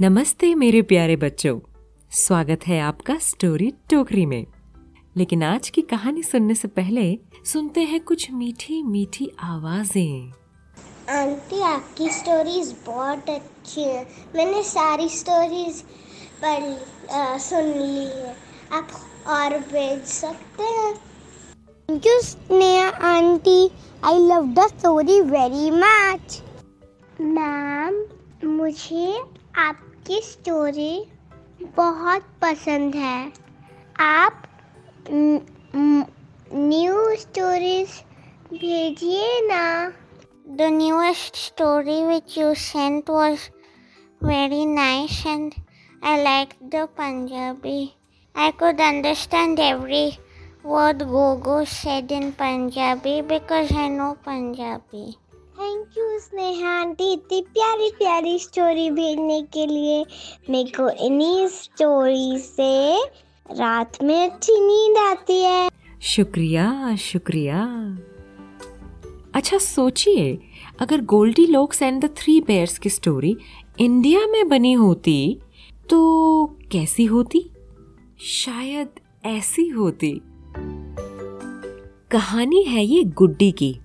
नमस्ते मेरे प्यारे बच्चों। स्वागत है आपका स्टोरी टोकरी में। लेकिन आज की कहानी सुनने से पहले सुनते हैं कुछ मीठी मीठी आवाज़ें। आंटी आपकी स्टोरीज बहुत अच्छी हैं। मैंने सारी स्टोरीज पढ़ सुन ली है। आप और भेज सकते हैं? Thank you Sneha aunty. I love the story very much ma'am मुझे आपकी स्टोरी बहुत पसंद है। आप न्यू स्टोरीज भेजिए ना। The newest story which you sent was very nice and I like the Punjabi I could understand every word go said in Punjabi because I know Punjabi thank you Sneha aunty इतनी प्यारी प्यारी story भेजने के लिए मेरे को इन्हीं story से रात में अच्छी नींद आती है। शुक्रिया शुक्रिया। अच्छा सोचिए, अगर Goldilocks and the three bears की स्टोरी इंडिया में बनी होती तो कैसी होती? शायद ऐसी होती। कहानी है ये गुड्डी की।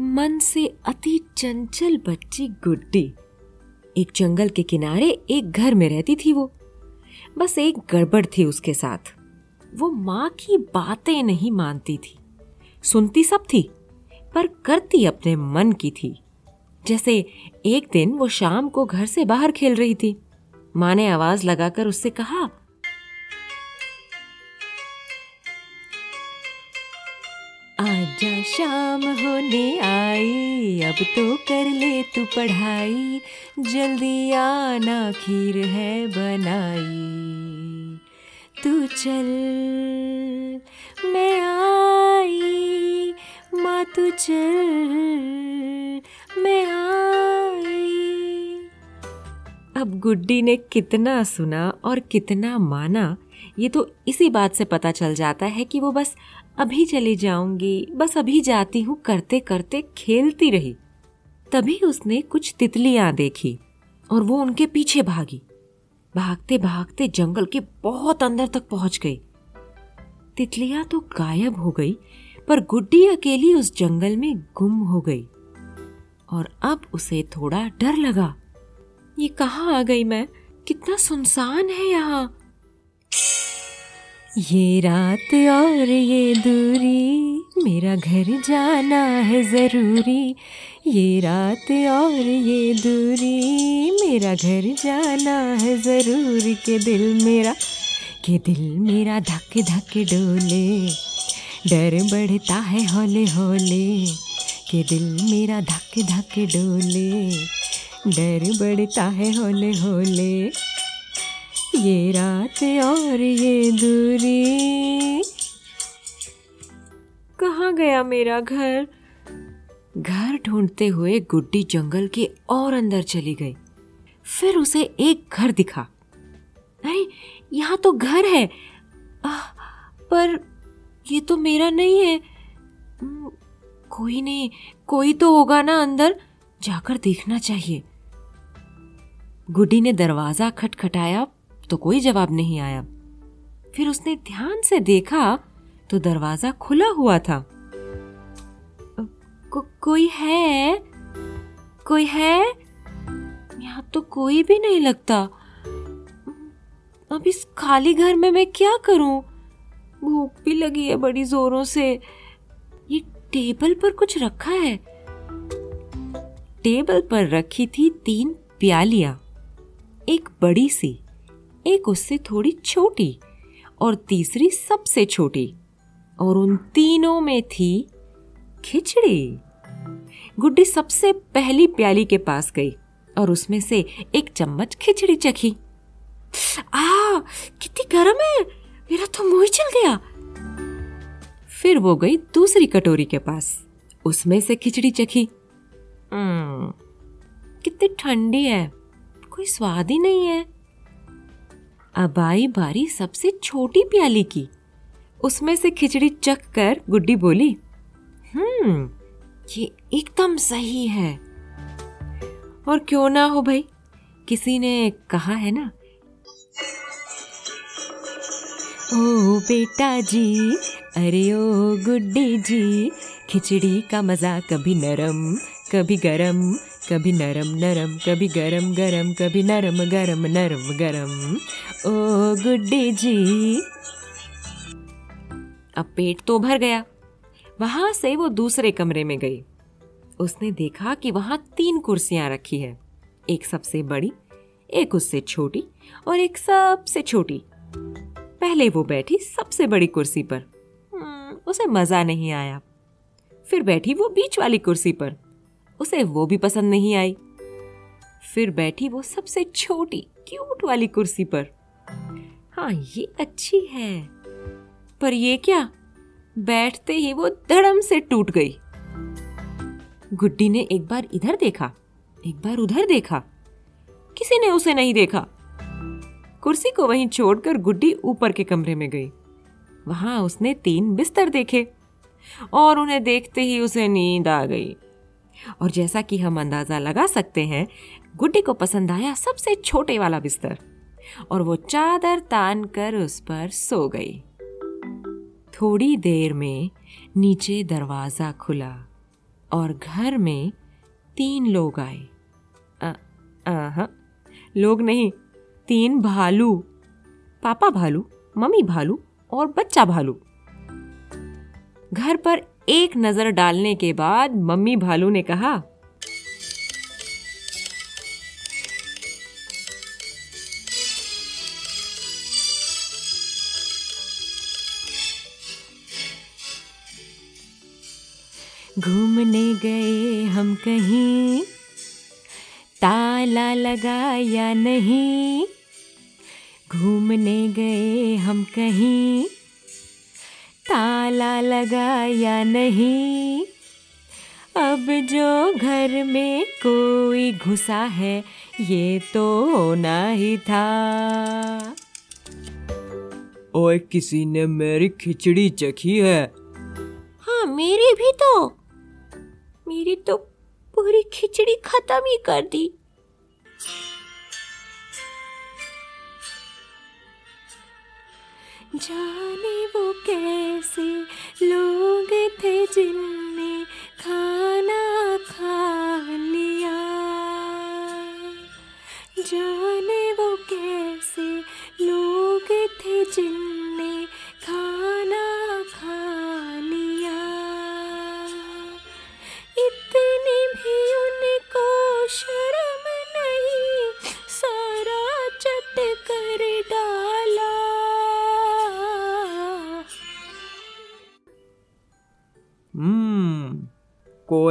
मन से अति चंचल बच्ची गुड्डी। एक जंगल के किनारे एक घर में रहती थी वो। बस एक गड़बड़ थी उसके साथ। वो माँ की बातें नहीं मानती थी। सुनती सब थी, पर करती अपने मन की थी। जैसे एक दिन वो शाम को घर से बाहर खेल रही थी। माँ ने आवाज़ लगाकर उससे कहा आजा शाम होने आई, अब तो कर ले तू पढ़ाई। जल्दी आना, खीर है बनाई। तू चल, मैं आई। माँ, तू चल, मैं आई। अब गुड्डी ने कितना सुना और कितना माना ये तो इसी बात से पता चल जाता है कि वो बस अभी चली जाऊँगी, बस अभी जाती हूँ करते करते खेलती रही। तभी उसने कुछ तितलियाँ देखी और वो उनके पीछे भागी। भागते भागते जंगल के बहुत अंदर तक पहुँच गई। तितलियाँ तो गायब हो गई, पर गुड्डी अकेली उस जंगल में गुम हो गई। और अब उसे थोड़ा डर लगा। ये कहाँ आ गई मैं? कितना सुनसान है यहाँ। ये रात और ये दूरी, मेरा घर जाना है ज़रूरी। ये रात और ये दूरी, मेरा घर जाना है ज़रूरी। के दिल मेरा, के दिल मेरा धक धक डोले। डर बढ़ता है हौले हौले, के दिल मेरा धक धक डोले। डर बढ़ता है हौले हौले। ये रात और ये दूरी। कहाँ गया मेरा घर? घर ढूंढते हुए गुड्डी जंगल के और अंदर चली गई। फिर उसे एक घर दिखा। अरे यहाँ तो घर है। आह, पर ये तो मेरा नहीं है। कोई नहीं कोई तो होगा ना अंदर। जाकर देखना चाहिए। गुड्डी ने दरवाज़ा खटखटाया तो कोई जवाब नहीं आया। फिर उसने ध्यान से देखा तो दरवाज़ा खुला हुआ था। को, कोई है? कोई है? यहाँ तो कोई भी नहीं लगता। अब इस खाली घर में मैं क्या करूँ? भूख भी लगी है बड़ी जोरों से। ये टेबल पर कुछ रखा है। टेबल पर रखी थी तीन प्यालियाँ। एक बड़ी सी। एक उससे थोड़ी छोटी और तीसरी सबसे छोटी। और उन तीनों में थी खिचड़ी। गुड्डी सबसे पहली प्याली के पास गई और उसमें से एक चम्मच खिचड़ी चखी। आ कितनी गर्म है। मेरा तो मुँह चल गया। फिर वो गई दूसरी कटोरी के पास। उसमें से खिचड़ी चखी। "हम्म, कितनी ठंडी है। कोई स्वाद ही नहीं है। अब आई बारी सबसे छोटी प्याली की। उसमें से खिचड़ी चख कर गुड्डी बोली हम्म ये एकदम सही है। और क्यों ना हो भाई? किसी ने कहा है ना? ओ बेटा जी, अरे ओ गुड्डी जी, खिचड़ी का मज़ा कभी नरम, कभी गरम कभी नरम नरम कभी गरम गरम कभी नरम गरम नरम गरम। ओ गुड्डी जी। अब पेट तो भर गया। वहाँ से वो दूसरे कमरे में गई। उसने देखा कि वहाँ तीन कुर्सियाँ रखी है। एक सबसे बड़ी एक उससे छोटी और एक सबसे छोटी। पहले वो बैठी सबसे बड़ी कुर्सी पर। हम्म, उसे मज़ा नहीं आया। फिर बैठी वो बीच वाली कुर्सी पर। उसे वो भी पसंद नहीं आई। फिर बैठी वो सबसे छोटी क्यूट वाली कुर्सी पर। हाँ ये अच्छी है। पर ये क्या? बैठते ही वो धड़म से टूट गई। गुड्डी ने एक बार इधर देखा, एक बार उधर देखा। किसी ने उसे नहीं देखा। कुर्सी को वहीं छोड़कर गुड्डी ऊपर के कमरे में गई। वहाँ उसने तीन बिस्तर देखे और उन्हें देखते ही उसे नींद आ गई। और जैसा कि हम अंदाज़ा लगा सकते हैं गुड्डी को पसंद आया सबसे छोटे वाला बिस्तर। और वो चादर तान कर उस पर सो गई। थोड़ी देर में नीचे दरवाज़ा खुला और घर में तीन लोग आए। आ, लोग नहीं तीन भालू। पापा भालू मम्मी भालू और बच्चा भालू। घर पर एक नज़र डालने के बाद मम्मी भालू ने कहा, घूमने गए हम कहीं, ताला लगा या नहीं, घूमने गए हम कहीं ताला लगा या नहीं। अब जो घर में कोई घुसा है ये तो होना ही था। ओए किसी ने मेरी खिचड़ी चखी है? हाँ मेरी भी तो। मेरी तो पूरी खिचड़ी खत्म ही कर दी। जाने वो कैसे लोग थे जिनने खाना खा लिया जाने वो कैसे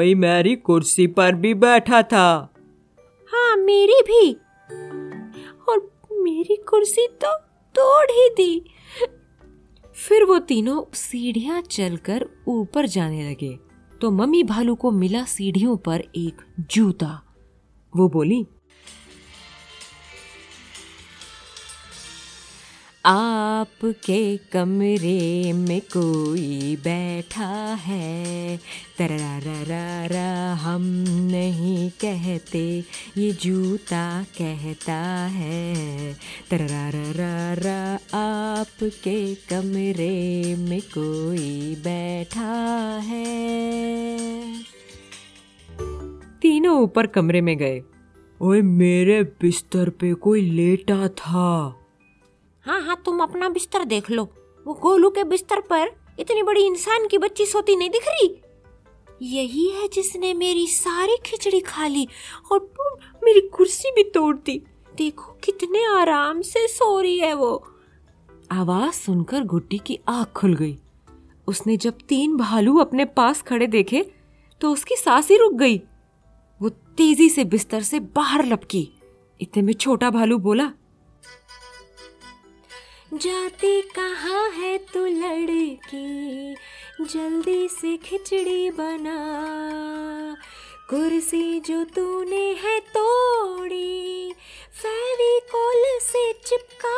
कोई मेरी कुर्सी पर भी बैठा था। हाँ मेरी भी। और मेरी कुर्सी तो तोड़ ही दी। फिर वो तीनों सीढ़ियाँ चलकर ऊपर जाने लगे। तो मम्मी भालू को मिला सीढ़ियों पर एक जूता। वो बोली आपके कमरे में कोई बैठा है। तररा हम नहीं कहते, ये जूता कहता है। तररा आपके कमरे में कोई बैठा है। तीनों ऊपर कमरे में गए। ओए, मेरे बिस्तर पे कोई लेटा था। हाँ हाँ तुम अपना बिस्तर देख लो। वो गोलू के बिस्तर पर इतनी बड़ी इंसान की बच्ची सोती नहीं दिख रही। यही है जिसने मेरी सारी खिचड़ी खा ली और मेरी कुर्सी भी तोड़ दी। देखो कितने आराम से सो रही है वो। आवाज़ सुनकर गुड्डी की आँख खुल गई। उसने जब तीन भालू अपने पास खड़े देखे तो उसकी सांस ही रुक गई। वो तेज़ी से बिस्तर से बाहर लपकी। इतने में छोटा भालू बोला जाती कहाँ है तू लड़की? जल्दी से खिचड़ी बना। कुर्सी जो तूने है तोड़ी फेविकोल से चिपका।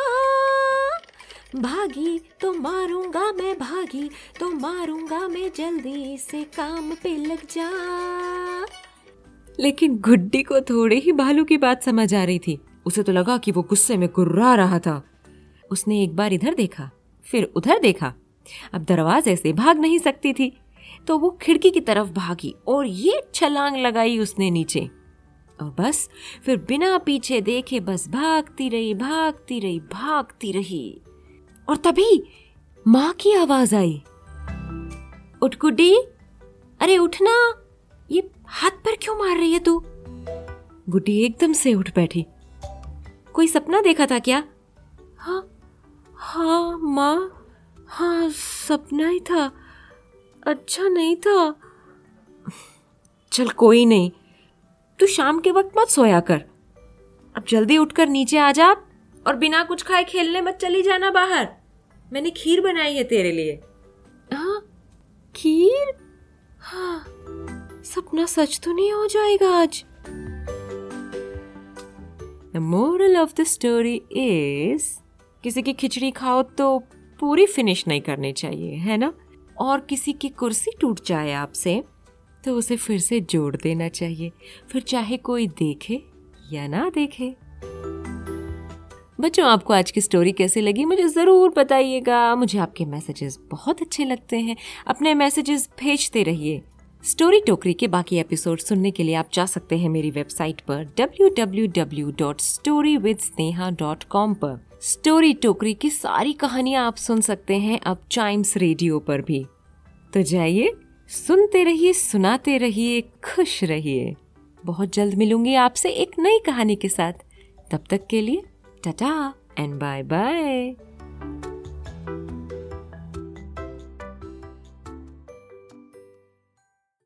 भागी तो मारूँगा मैं भागी तो मारूँगा मैं जल्दी से काम पे लग जा। लेकिन गुड्डी को थोड़े ही भालू की बात समझ आ रही थी। उसे तो लगा कि वो गुस्से में गुर्रा रहा था। उसने एक बार इधर देखा, फिर उधर देखा। अब दरवाजे से भाग नहीं सकती थी तो वो खिड़की की तरफ़ भागी और ये छलांग लगाई उसने नीचे। और बस, फिर बिना पीछे देखे बस भागती रही भागती रही भागती रही। और तभी माँ की आवाज़ आई। उठ गुड्डी, अरे उठना ये हाथ पर क्यों मार रही है तू? गुड्डी एकदम से उठ बैठी। कोई सपना देखा था क्या? हाँ हाँ माँ। हाँ सपना ही था। अच्छा नहीं था। चल कोई नहीं। तू शाम के वक्त मत सोया कर। अब जल्दी उठकर नीचे आ जा और बिना कुछ खाए खेलने मत चली जाना बाहर। मैंने खीर बनाई है तेरे लिए। हाँ? खीर? हाँ। सपना सच तो नहीं हो जाएगा आज। The moral of the story is किसी की खिचड़ी खाओ तो पूरी फिनिश नहीं करनी चाहिए, है ना? और किसी की कुर्सी टूट जाए आपसे तो उसे फिर से जोड़ देना चाहिए। फिर चाहे कोई देखे या ना देखे। बच्चों, आपको आज की स्टोरी कैसी लगी? मुझे ज़रूर बताइएगा। मुझे आपके मैसेजेस बहुत अच्छे लगते हैं। अपने मैसेजेस भेजते रहिए। स्टोरी टोकरी के बाकी एपिसोड सुनने के लिए आप जा सकते हैं मेरी वेबसाइट पर www.storywithsneha.com पर। स्टोरी टोकरी की सारी कहानियाँ आप सुन सकते हैं अब टाइम्स रेडियो पर भी। तो जाइए, सुनते रहिए, सुनाते रहिए, खुश रहिए। बहुत जल्द मिलूँगी आपसे एक नई कहानी के साथ। तब तक के लिए टाटा एंड बाय बाय